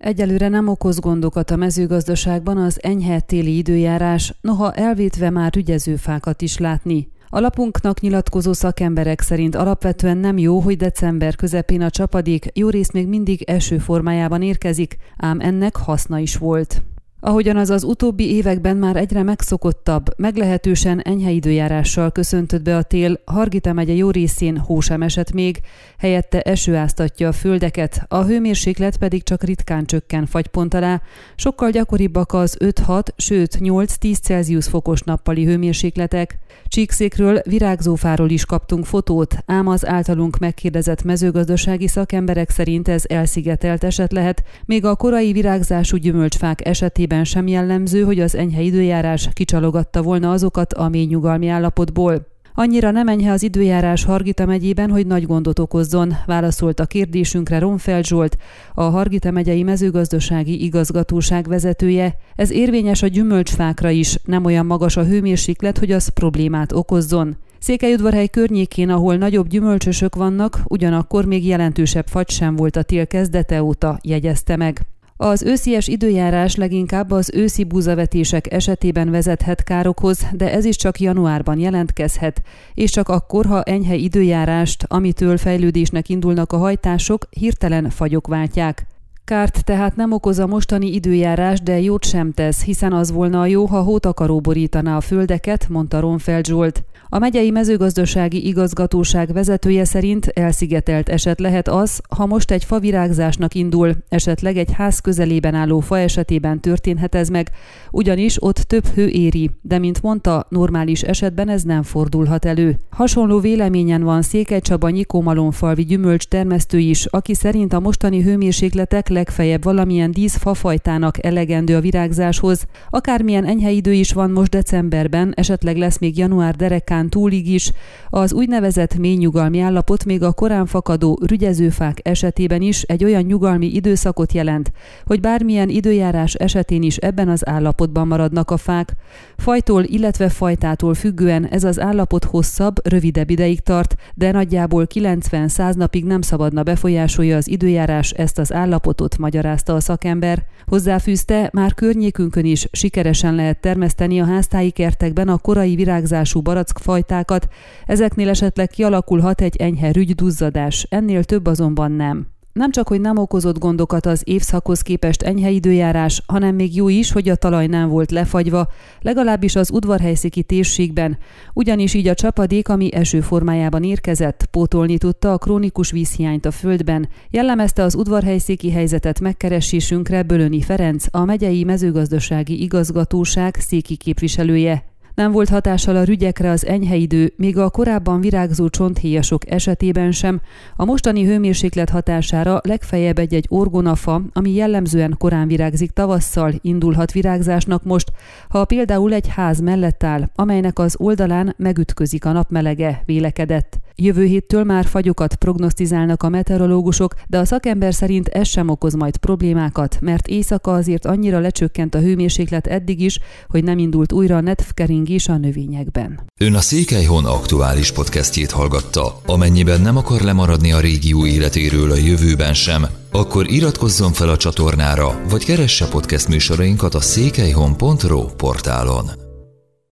Egyelőre nem okoz gondokat a mezőgazdaságban az enyhe téli időjárás, noha elvétve már ügyező fákat is látni. A lapunknak nyilatkozó szakemberek szerint alapvetően nem jó, hogy december közepén a csapadék jó rész még mindig eső formájában érkezik, ám ennek haszna is volt. Ahogyan az az utóbbi években már egyre megszokottabb, meglehetősen enyhe időjárással köszöntött be a tél, Hargita megye jó részén hó sem esett még, helyette eső áztatja a földeket, a hőmérséklet pedig csak ritkán csökken fagypont alá, sokkal gyakoribbak az 5-6, sőt 8-10 Celsius fokos nappali hőmérsékletek. Csíkszékről, virágzófáról is kaptunk fotót, ám az általunk megkérdezett mezőgazdasági szakemberek szerint ez elszigetelt eset lehet, még a korai virágzású gyümölcsfák esetében esetében sem jellemző, hogy az enyhe időjárás kicsalogatta volna azokat a mély nyugalmi állapotból. Annyira nem enyhe az időjárás Hargita megyében, hogy nagy gondot okozzon, válaszolt a kérdésünkre Ronfeld Zsolt, a Hargita megyei mezőgazdasági igazgatóság vezetője. Ez érvényes a gyümölcsfákra is, nem olyan magas a hőmérséklet, hogy az problémát okozzon. Székelyudvarhely környékén, ahol nagyobb gyümölcsösök vannak, ugyanakkor még jelentősebb fagy sem volt a tél kezdete óta, jegyezte meg. Az őszies időjárás leginkább az őszi búzavetések esetében vezethet károkhoz, de ez is csak januárban jelentkezhet, és csak akkor, ha enyhe időjárást, amitől fejlődésnek indulnak a hajtások, hirtelen fagyok váltják. Kárt tehát nem okoz a mostani időjárás, de jót sem tesz, hiszen az volna a jó, ha hótakaró borítaná a földeket, mondta Ronfeld Zsolt. A megyei mezőgazdasági igazgatóság vezetője szerint elszigetelt eset lehet az, ha most egy favirágzásnak indul, esetleg egy ház közelében álló fa esetében történhet ez meg, ugyanis ott több hő éri, de mint mondta, normális esetben ez nem fordulhat elő. Hasonló véleményen van Székely Csaba Nyikómalonfalvi gyümölcs termesztő is, aki szerint a mostani hőmérsékletek legfeljebb valamilyen díszfafajtának elegendő a virágzáshoz. Akármilyen enyhe idő is van most decemberben, esetleg lesz még január derekán túlig is, az úgynevezett mély nyugalmi állapot még a korán fakadó rügyezőfák esetében is egy olyan nyugalmi időszakot jelent, hogy bármilyen időjárás esetén is ebben az állapotban maradnak a fák. Fajtól, illetve fajtától függően ez az állapot hosszabb, rövidebb ideig tart, de nagyjából 90-100 napig nem szabadna befolyásolja az időjárás ezt az állapotot, magyarázta a szakember. Hozzáfűzte, már környékünkön is sikeresen lehet termeszteni a háztáji kertekben a korai virágzású barack fajtákat, ezeknél esetleg kialakulhat egy enyhe rügyduzzadás, ennél több azonban nem. Nem csak, hogy nem okozott gondokat az évszakhoz képest enyhe időjárás, hanem még jó is, hogy a talaj nem volt lefagyva, legalábbis az udvarhelyszéki térségben, ugyanis így a csapadék, ami eső formájában érkezett, pótolni tudta a krónikus vízhiányt a földben, jellemezte az udvarhelyszéki helyzetet megkeresésünkre Bölöni Ferenc, a megyei mezőgazdasági igazgatóság széki képviselője. Nem volt hatással a rügyekre az enyhe idő, még a korábban virágzó csonthéjasok esetében sem. A mostani hőmérséklet hatására legfeljebb egy-egy orgonafa, ami jellemzően korán virágzik tavasszal, indulhat virágzásnak most, ha például egy ház mellett áll, amelynek az oldalán megütközik a napmelege, vélekedett. Jövő héttől már fagyokat prognosztizálnak a meteorológusok, de a szakember szerint ez sem okoz majd problémákat, mert éjszaka azért annyira lecsökkent a hőmérséklet eddig is, hogy nem indult újra a netfkeringés a növényekben. Ön a Székelyhon aktuális podcastjét hallgatta. Amennyiben nem akar lemaradni a régió életéről a jövőben sem, akkor iratkozzon fel a csatornára, vagy keresse podcast műsorainkat a székelyhon.pro portálon.